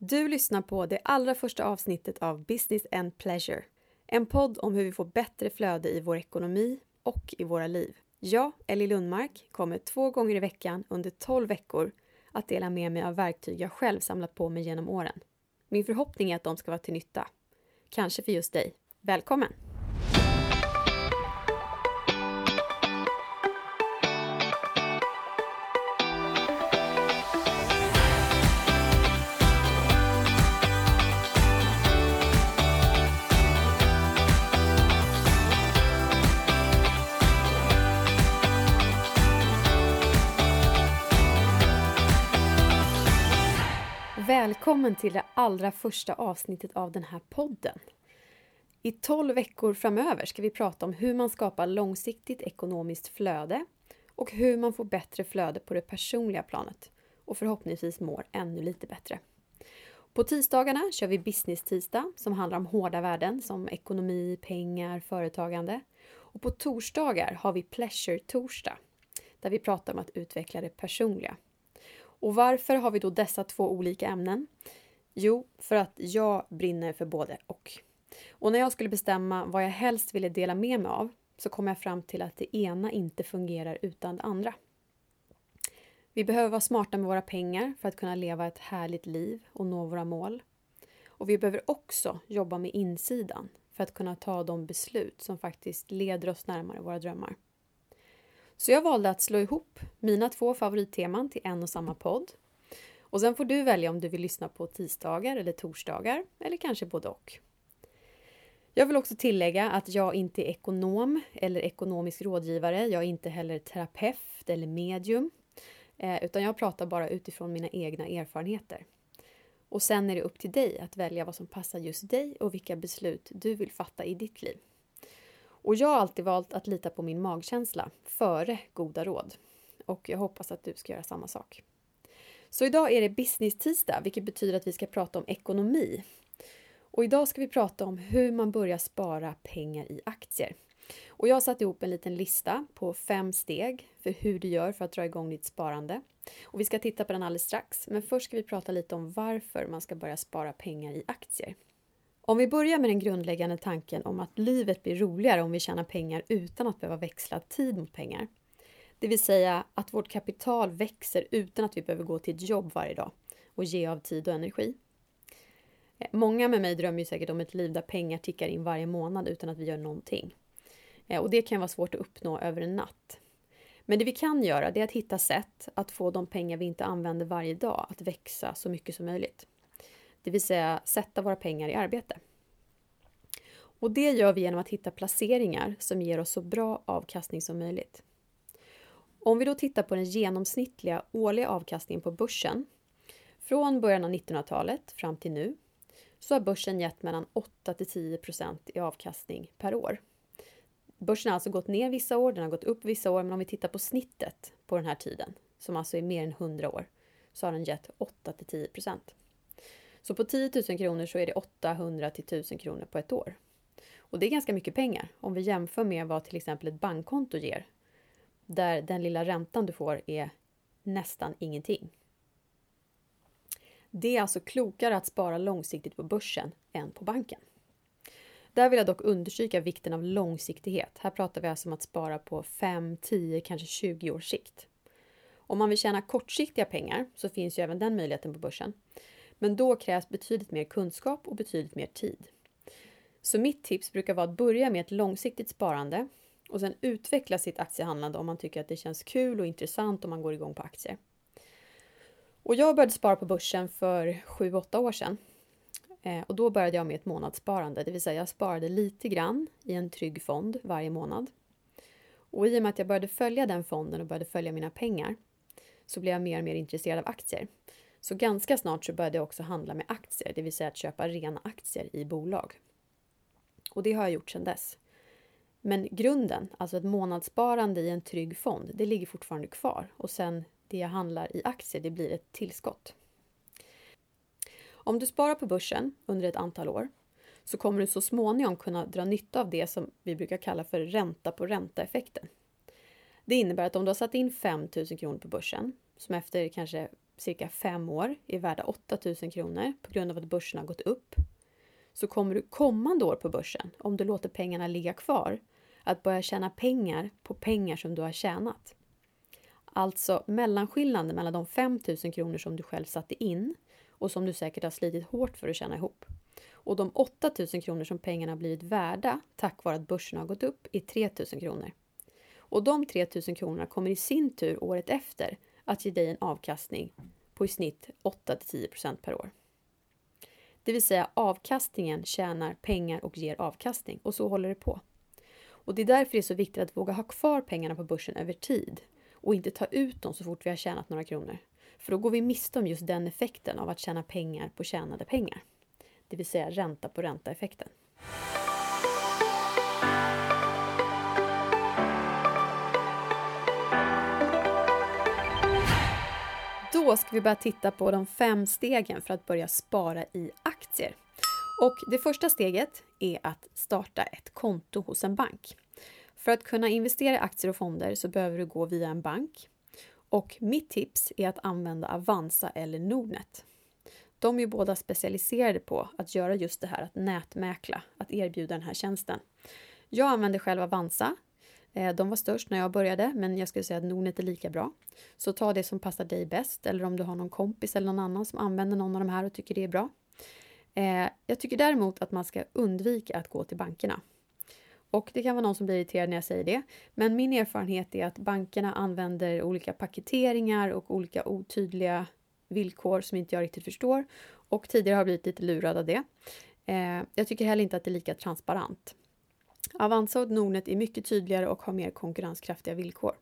Du lyssnar på det allra första avsnittet av Business and Pleasure. En podd om hur vi får bättre flöde i vår ekonomi och i våra liv. Jag, Ellie Lundmark, kommer två gånger i veckan under 12 veckor att dela med mig av verktyg jag själv samlat på mig genom åren. Min förhoppning är att de ska vara till nytta. Kanske för just dig. Välkommen! Välkommen till det allra första avsnittet av den här podden. I 12 veckor framöver ska vi prata om hur man skapar långsiktigt ekonomiskt flöde och hur man får bättre flöde på det personliga planet och förhoppningsvis mår ännu lite bättre. På tisdagarna kör vi business-tisdag som handlar om hårda värden som ekonomi, pengar, företagande. Och på torsdagar har vi pleasure-torsdag där vi pratar om att utveckla det personliga. Och varför har vi då dessa två olika ämnen? Jo, för att jag brinner för både och. Och när jag skulle bestämma vad jag helst ville dela med mig av så kom jag fram till att det ena inte fungerar utan det andra. Vi behöver vara smarta med våra pengar för att kunna leva ett härligt liv och nå våra mål. Och vi behöver också jobba med insidan för att kunna ta de beslut som faktiskt leder oss närmare våra drömmar. Så jag valde att slå ihop mina två favoritteman till en och samma podd. Och sen får du välja om du vill lyssna på tisdagar eller torsdagar eller kanske både och. Jag vill också tillägga att jag inte är ekonom eller ekonomisk rådgivare. Jag är inte heller terapeut eller medium. Eh, utan jag pratar bara utifrån mina egna erfarenheter. Och sen är det upp till dig att välja vad som passar just dig och vilka beslut du vill fatta i ditt liv. Och jag har alltid valt att lita på min magkänsla före goda råd. Och jag hoppas att du ska göra samma sak. Så idag är det business-tisdag, vilket betyder att vi ska prata om ekonomi. Och idag ska vi prata om hur man börjar spara pengar i aktier. Och jag har satt ihop en liten lista på fem steg för hur du gör för att dra igång ditt sparande. Och vi ska titta på den alldeles strax, men först ska vi prata lite om varför man ska börja spara pengar i aktier. Om vi börjar med den grundläggande tanken om att livet blir roligare om vi tjänar pengar utan att behöva växla tid mot pengar. Det vill säga att vårt kapital växer utan att vi behöver gå till ett jobb varje dag och ge av tid och energi. Eh, många med mig drömmer ju säkert om ett liv där pengar tickar in varje månad utan att vi gör någonting. Eh, och det kan vara svårt att uppnå över en natt. Men det vi kan göra det är att hitta sätt att få de pengar vi inte använder varje dag att växa så mycket som möjligt. Det vill säga sätta våra pengar i arbete. Och det gör vi genom att hitta placeringar som ger oss så bra avkastning som möjligt. Om vi då tittar på den genomsnittliga årliga avkastningen på börsen från början av 1900-talet fram till nu så har börsen gett mellan 8 till 10% i avkastning per år. Börsen har alltså gått ner vissa år, den har gått upp vissa år, men om vi tittar på snittet på den här tiden, som alltså är mer än 100 år, så har den gett 8 till 10 så på 10 000 kronor så är det 800 till 1000 kronor på ett år. Och det är ganska mycket pengar om vi jämför med vad till exempel ett bankkonto ger. Där den lilla räntan du får är nästan ingenting. Det är alltså klokare att spara långsiktigt på börsen än på banken. Där vill jag dock understryka vikten av långsiktighet. Här pratar vi alltså om att spara på 5, 10, kanske 20 års sikt. Om man vill tjäna kortsiktiga pengar så finns ju även den möjligheten på börsen. Men då krävs betydligt mer kunskap och betydligt mer tid. Så mitt tips brukar vara att börja med ett långsiktigt sparande och sen utveckla sitt aktiehandlande om man tycker att det känns kul och intressant om man går igång på aktier. Och jag började spara på börsen för 7-8 år sedan. Eh, och då började jag med ett månadssparande, det vill säga jag sparade lite grann i en trygg fond varje månad. Och i och med att jag började följa den fonden och började följa mina pengar så blev jag mer och mer intresserad av aktier. Så ganska snart så började jag också handla med aktier, det vill säga att köpa rena aktier i bolag. Och det har jag gjort sedan dess. Men grunden, alltså ett månadssparande i en trygg fond, det ligger fortfarande kvar. Och sen det jag handlar i aktier, det blir ett tillskott. Om du sparar på börsen under ett antal år så kommer du så småningom kunna dra nytta av det som vi brukar kalla för ränta på ränta-effekten. Det innebär att om du har satt in 5 000 kronor på börsen, som efter kanske cirka fem år är värda 8000 kronor på grund av att börsen har gått upp så kommer du kommande år på börsen, om du låter pengarna ligga kvar, att börja tjäna pengar på pengar som du har tjänat. Alltså mellanskillnaden mellan de 5 000 kronor som du själv satte in och som du säkert har slitit hårt för att tjäna ihop. Och de 8 000 kronor som pengarna har blivit värda tack vare att börsen har gått upp är 3 000 kronor. Och de 3 000 kronorna kommer i sin tur året efter att ge dig en avkastning på i snitt 8 10% per år. Det vill säga avkastningen tjänar pengar och ger avkastning och så håller det på. Och det är därför det är så viktigt att våga ha kvar pengarna på börsen över tid och inte ta ut dem så fort vi har tjänat några kronor. För då går vi miste om just den effekten av att tjäna pengar på tjänade pengar. Det vill säga ränta på ränta-effekten. Då ska vi börja titta på de fem stegen för att börja spara i aktier. Och det första steget är att starta ett konto hos en bank. För att kunna investera i aktier och fonder så behöver du gå via en bank. Och mitt tips är att använda Avanza eller Nordnet. De är ju båda specialiserade på att göra just det här att nätmäkla, att erbjuda den här tjänsten. Jag använder själv Avanza. Eh, de var störst när jag började, men jag skulle säga att Nordnet är lika bra. Så ta det som passar dig bäst, eller om du har någon kompis eller någon annan som använder någon av de här och tycker det är bra. Eh, jag tycker däremot att man ska undvika att gå till bankerna. Och det kan vara någon som blir irriterad när jag säger det. Men min erfarenhet är att bankerna använder olika paketeringar och olika otydliga villkor som inte jag riktigt förstår. Och tidigare har jag blivit lite lurad av det. Eh, jag tycker heller inte att det är lika transparent. Avanza och Nordnet är mycket tydligare och har mer konkurrenskraftiga villkor.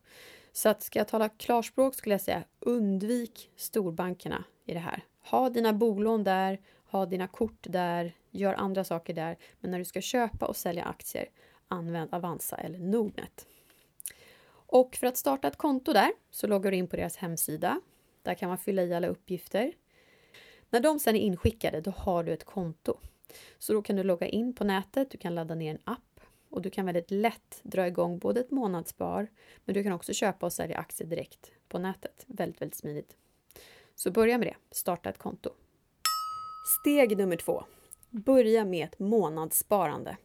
Så att ska jag tala klarspråk skulle jag säga undvik storbankerna i det här. Ha dina bolån där, ha dina kort där, gör andra saker där. Men när du ska köpa och sälja aktier, använd Avanza eller Nordnet. Och för att starta ett konto där så loggar du in på deras hemsida. Där kan man fylla i alla uppgifter. När de sen är inskickade, då har du ett konto. Så då kan du logga in på nätet, du kan ladda ner en app och du kan väldigt lätt dra igång både ett månadsspar, men du kan också köpa och sälja aktier direkt på nätet. Väldigt, väldigt smidigt. Så börja med det. Starta ett konto. Steg nummer två. Börja med ett månadssparande.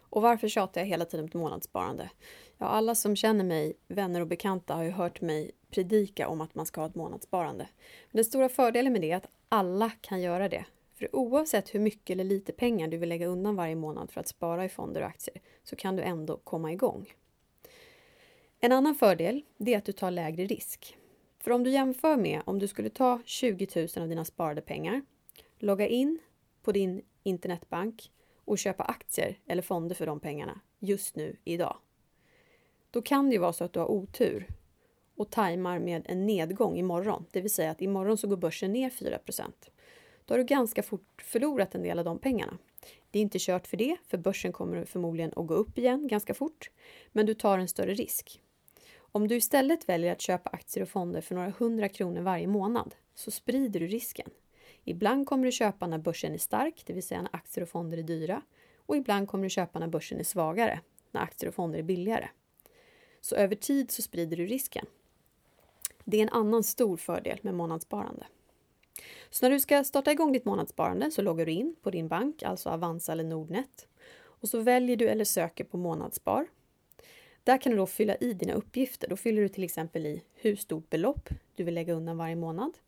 Och varför tjatar jag hela tiden om ett månadssparande? Ja, alla som känner mig, vänner och bekanta, har ju hört mig predika om att man ska ha ett månadssparande. Men den stora fördelen med det är att alla kan göra det. För oavsett hur mycket eller lite pengar du vill lägga undan varje månad för att spara i fonder och aktier så kan du ändå komma igång. En annan fördel är att du tar lägre risk. För om du jämför med om du skulle ta 20 000 av dina sparade pengar, logga in på din internetbank och köpa aktier eller fonder för de pengarna just nu, idag. Då kan det ju vara så att du har otur och tajmar med en nedgång imorgon, det vill säga att imorgon så går börsen ner 4 då har du ganska fort förlorat en del av de pengarna. Det är inte kört för det, för börsen kommer förmodligen att gå upp igen ganska fort, men du tar en större risk. Om du istället väljer att köpa aktier och fonder för några hundra kronor varje månad så sprider du risken. Ibland kommer du köpa när börsen är stark, det vill säga när aktier och fonder är dyra. Och ibland kommer du köpa när börsen är svagare, när aktier och fonder är billigare. Så över tid så sprider du risken. Det är en annan stor fördel med månadssparande. Så när du ska starta igång ditt månadssparande så loggar du in på din bank, alltså Avanza eller Nordnet. Och så väljer du eller söker på månadsspar. Där kan du då fylla i dina uppgifter. Då fyller du till exempel i hur stort belopp du vill lägga undan varje månad.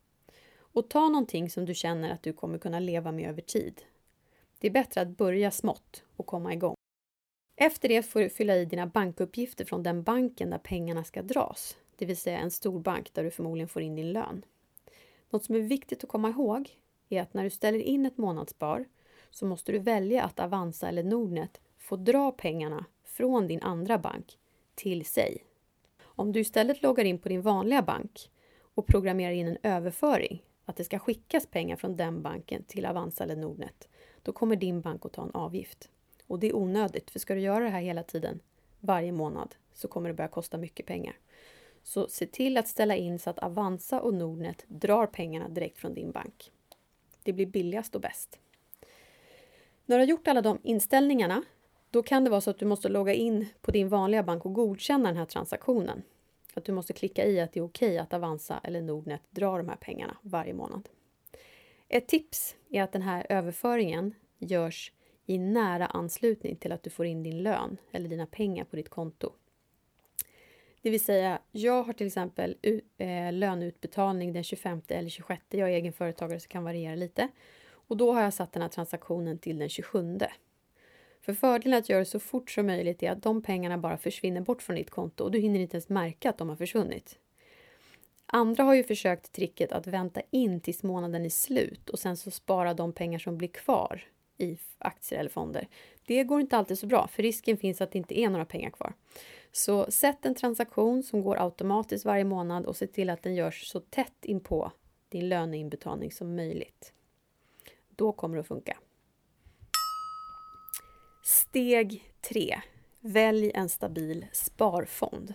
Och ta någonting som du känner att du kommer kunna leva med över tid. Det är bättre att börja smått och komma igång. Efter det får du fylla i dina bankuppgifter från den banken där pengarna ska dras, det vill säga en stor bank där du förmodligen får in din lön. Något som är viktigt att komma ihåg är att när du ställer in ett månadsspar så måste du välja att Avanza eller Nordnet får dra pengarna från din andra bank till sig. Om du istället loggar in på din vanliga bank och programmerar in en överföring att det ska skickas pengar från den banken till Avanza eller Nordnet, då kommer din bank att ta en avgift. Och det är onödigt, för ska du göra det här hela tiden, varje månad, så kommer det börja kosta mycket pengar. Så se till att ställa in så att Avanza och Nordnet drar pengarna direkt från din bank. Det blir billigast och bäst. När du har gjort alla de inställningarna, då kan det vara så att du måste logga in på din vanliga bank och godkänna den här transaktionen. att du måste klicka i att det är okej att Avanza eller Nordnet drar de här pengarna varje månad. Ett tips är att den här överföringen görs i nära anslutning till att du får in din lön eller dina pengar på ditt konto. Det vill säga, jag har till exempel eh, löneutbetalning den 25 eller 26. Jag är egenföretagare så det kan variera lite. Och då har jag satt den här transaktionen till den 27. För fördelen att göra det så fort som möjligt är att de pengarna bara försvinner bort från ditt konto och du hinner inte ens märka att de har försvunnit. Andra har ju försökt tricket att vänta in tills månaden är slut och sen så spara de pengar som blir kvar i aktier eller fonder. Det går inte alltid så bra, för risken finns att det inte är några pengar kvar. Så sätt en transaktion som går automatiskt varje månad och se till att den görs så tätt inpå din löneinbetalning som möjligt. Då kommer det att funka. Steg 3. Välj en stabil sparfond.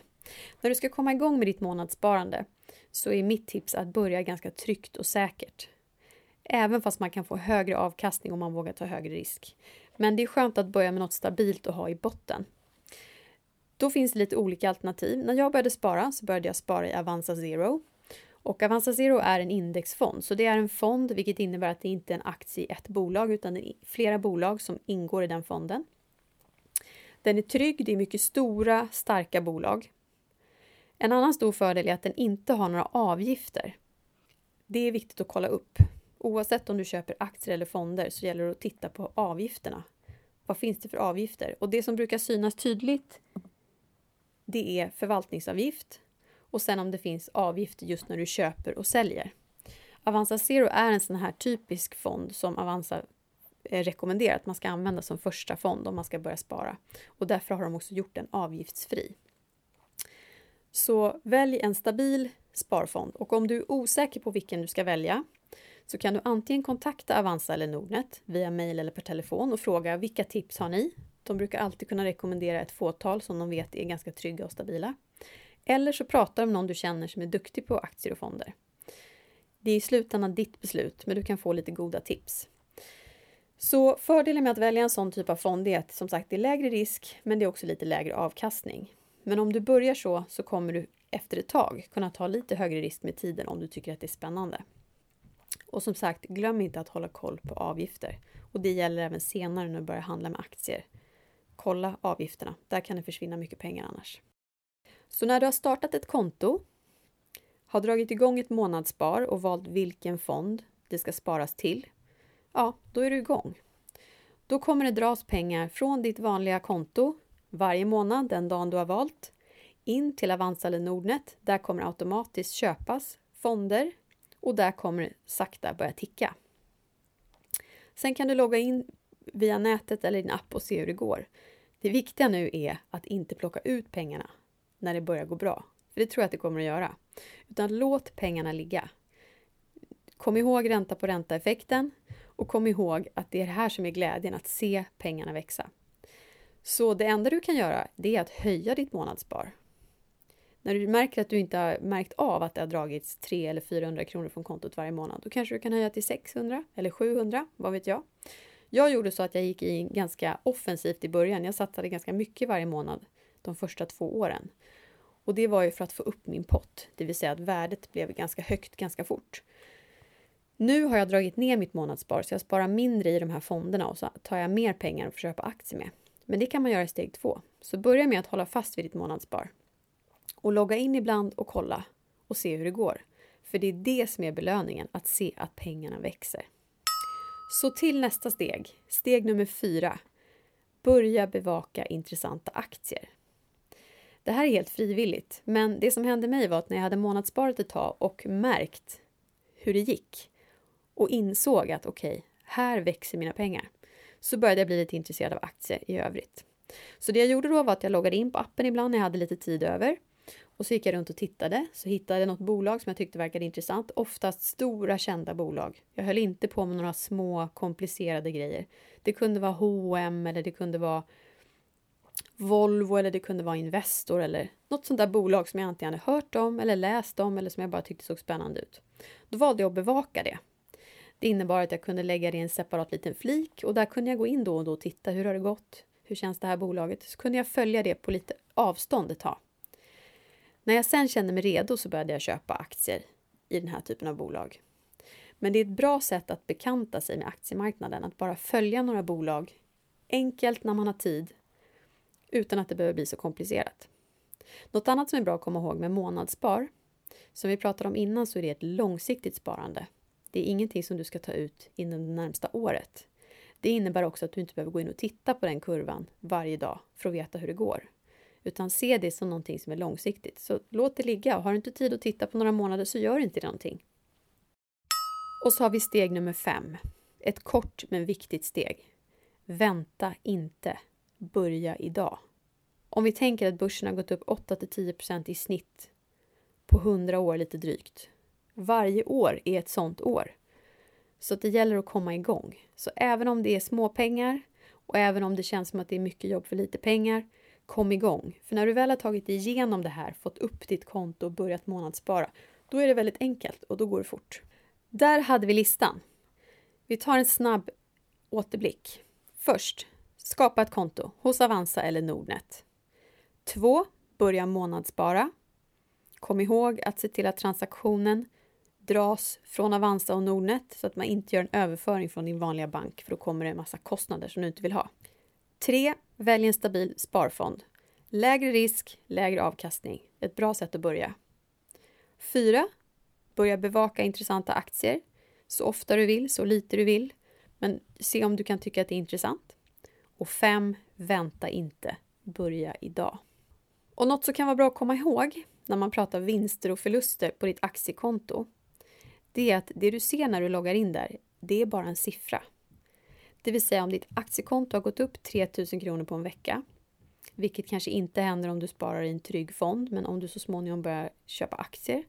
När du ska komma igång med ditt månadssparande så är mitt tips att börja ganska tryggt och säkert. Även fast man kan få högre avkastning om man vågar ta högre risk. Men det är skönt att börja med något stabilt och ha i botten. Då finns det lite olika alternativ. När jag började spara så började jag spara i Avanza Zero. Och Avanza Zero är en indexfond, så det är en fond vilket innebär att det inte är en aktie i ett bolag utan det är flera bolag som ingår i den fonden. Den är trygg, det är mycket stora, starka bolag. En annan stor fördel är att den inte har några avgifter. Det är viktigt att kolla upp. Oavsett om du köper aktier eller fonder så gäller det att titta på avgifterna. Vad finns det för avgifter? Och det som brukar synas tydligt det är förvaltningsavgift och sen om det finns avgifter just när du köper och säljer. Avanza Zero är en sån här typisk fond som Avanza eh, rekommenderar att man ska använda som första fond om man ska börja spara. Och därför har de också gjort den avgiftsfri. Så välj en stabil sparfond och om du är osäker på vilken du ska välja så kan du antingen kontakta Avanza eller Nordnet via mail eller per telefon och fråga vilka tips har ni? De brukar alltid kunna rekommendera ett fåtal som de vet är ganska trygga och stabila. Eller så pratar de med någon du känner som är duktig på aktier och fonder. Det är i slutändan ditt beslut, men du kan få lite goda tips. Så fördelen med att välja en sån typ av fond är att som sagt det är lägre risk, men det är också lite lägre avkastning. Men om du börjar så, så kommer du efter ett tag kunna ta lite högre risk med tiden om du tycker att det är spännande. Och som sagt, glöm inte att hålla koll på avgifter. Och det gäller även senare när du börjar handla med aktier. Kolla avgifterna, där kan det försvinna mycket pengar annars. Så när du har startat ett konto, har dragit igång ett månadsspar och valt vilken fond det ska sparas till, ja, då är du igång. Då kommer det dras pengar från ditt vanliga konto varje månad den dagen du har valt in till Avanza eller Nordnet. Där kommer automatiskt köpas fonder och där kommer det sakta börja ticka. Sen kan du logga in via nätet eller din app och se hur det går. Det viktiga nu är att inte plocka ut pengarna när det börjar gå bra. För det tror jag att det kommer att göra. Utan låt pengarna ligga. Kom ihåg ränta på ränta-effekten och kom ihåg att det är det här som är glädjen, att se pengarna växa. Så det enda du kan göra, det är att höja ditt månadsspar. När du märker att du inte har märkt av att det har dragits 300 eller 400 kronor från kontot varje månad, då kanske du kan höja till 600 eller 700, vad vet jag. Jag gjorde så att jag gick in ganska offensivt i början. Jag satsade ganska mycket varje månad de första två åren. Och det var ju för att få upp min pott, det vill säga att värdet blev ganska högt ganska fort. Nu har jag dragit ner mitt månadsspar så jag sparar mindre i de här fonderna och så tar jag mer pengar att köpa aktier med. Men det kan man göra i steg två. Så börja med att hålla fast vid ditt månadsspar. Och logga in ibland och kolla och se hur det går. För det är det som är belöningen, att se att pengarna växer. Så till nästa steg, steg nummer fyra. Börja bevaka intressanta aktier. Det här är helt frivilligt, men det som hände mig var att när jag hade månadssparat ett tag och märkt hur det gick och insåg att okej, okay, här växer mina pengar, så började jag bli lite intresserad av aktier i övrigt. Så det jag gjorde då var att jag loggade in på appen ibland när jag hade lite tid över och så gick jag runt och tittade, så hittade jag något bolag som jag tyckte verkade intressant. Oftast stora kända bolag. Jag höll inte på med några små komplicerade grejer. Det kunde vara H&M eller det kunde vara Volvo eller det kunde vara Investor eller något sånt där bolag som jag antingen hade hört om eller läst om eller som jag bara tyckte såg spännande ut. Då valde jag att bevaka det. Det innebar att jag kunde lägga det i en separat liten flik och där kunde jag gå in då och då och titta. Hur har det gått? Hur känns det här bolaget? Så kunde jag följa det på lite avstånd ett tag. När jag sen kände mig redo så började jag köpa aktier i den här typen av bolag. Men det är ett bra sätt att bekanta sig med aktiemarknaden, att bara följa några bolag enkelt när man har tid utan att det behöver bli så komplicerat. Något annat som är bra att komma ihåg med månadsspar, som vi pratade om innan så är det ett långsiktigt sparande. Det är ingenting som du ska ta ut inom det närmsta året. Det innebär också att du inte behöver gå in och titta på den kurvan varje dag för att veta hur det går. Utan se det som någonting som är långsiktigt. Så låt det ligga. Har du inte tid att titta på några månader så gör inte det någonting. Och så har vi steg nummer fem. Ett kort men viktigt steg. Vänta inte. Börja idag. Om vi tänker att börsen har gått upp 8-10% i snitt på 100 år lite drygt. Varje år är ett sånt år. Så det gäller att komma igång. Så även om det är småpengar och även om det känns som att det är mycket jobb för lite pengar, kom igång. För när du väl har tagit igenom det här, fått upp ditt konto och börjat månadsspara, då är det väldigt enkelt och då går det fort. Där hade vi listan. Vi tar en snabb återblick. Först, skapa ett konto hos Avanza eller Nordnet. 2. Börja månadsspara. Kom ihåg att se till att transaktionen dras från Avanza och Nordnet så att man inte gör en överföring från din vanliga bank för då kommer det en massa kostnader som du inte vill ha. 3. Välj en stabil sparfond. Lägre risk, lägre avkastning. Ett bra sätt att börja. 4. Börja bevaka intressanta aktier så ofta du vill, så lite du vill. Men se om du kan tycka att det är intressant. Och 5. Vänta inte. Börja idag. Och något som kan vara bra att komma ihåg när man pratar vinster och förluster på ditt aktiekonto det är att det du ser när du loggar in där, det är bara en siffra. Det vill säga om ditt aktiekonto har gått upp 3000 kronor på en vecka, vilket kanske inte händer om du sparar i en trygg fond, men om du så småningom börjar köpa aktier,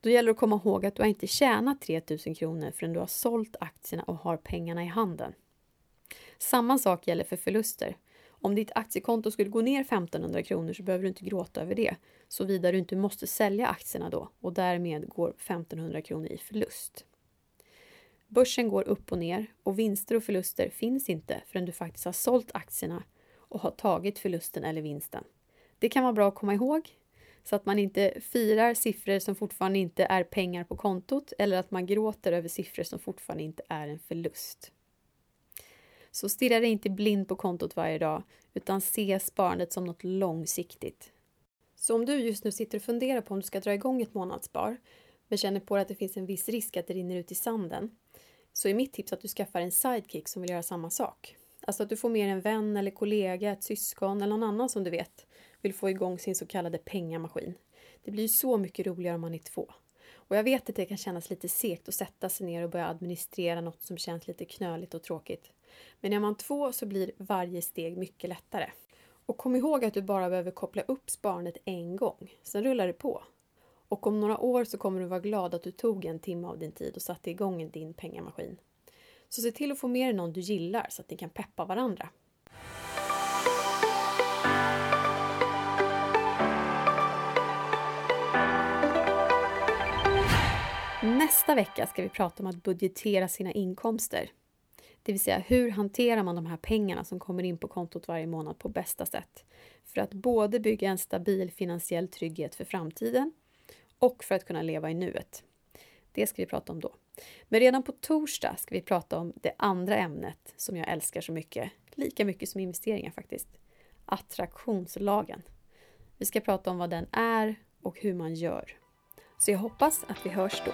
då gäller det att komma ihåg att du har inte tjänat 3000 kronor förrän du har sålt aktierna och har pengarna i handen. Samma sak gäller för förluster. Om ditt aktiekonto skulle gå ner 1500 kronor så behöver du inte gråta över det, såvida du inte måste sälja aktierna då och därmed går 1500 kronor i förlust. Börsen går upp och ner och vinster och förluster finns inte förrän du faktiskt har sålt aktierna och har tagit förlusten eller vinsten. Det kan vara bra att komma ihåg så att man inte firar siffror som fortfarande inte är pengar på kontot eller att man gråter över siffror som fortfarande inte är en förlust. Så stirra dig inte blind på kontot varje dag, utan se sparandet som något långsiktigt. Så om du just nu sitter och funderar på om du ska dra igång ett månadsspar, men känner på att det finns en viss risk att det rinner ut i sanden, så är mitt tips att du skaffar en sidekick som vill göra samma sak. Alltså att du får med en vän eller kollega, ett syskon eller någon annan som du vet vill få igång sin så kallade pengamaskin. Det blir ju så mycket roligare om man är två. Och jag vet att det kan kännas lite segt att sätta sig ner och börja administrera något som känns lite knöligt och tråkigt. Men är man två så blir varje steg mycket lättare. Och kom ihåg att du bara behöver koppla upp sparandet en gång, sen rullar det på. Och om några år så kommer du vara glad att du tog en timme av din tid och satte igång din pengamaskin. Så se till att få med dig någon du gillar så att ni kan peppa varandra. Nästa vecka ska vi prata om att budgetera sina inkomster. Det vill säga hur hanterar man de här pengarna som kommer in på kontot varje månad på bästa sätt? För att både bygga en stabil finansiell trygghet för framtiden och för att kunna leva i nuet. Det ska vi prata om då. Men redan på torsdag ska vi prata om det andra ämnet som jag älskar så mycket, lika mycket som investeringar faktiskt. Attraktionslagen. Vi ska prata om vad den är och hur man gör. Så jag hoppas att vi hörs då.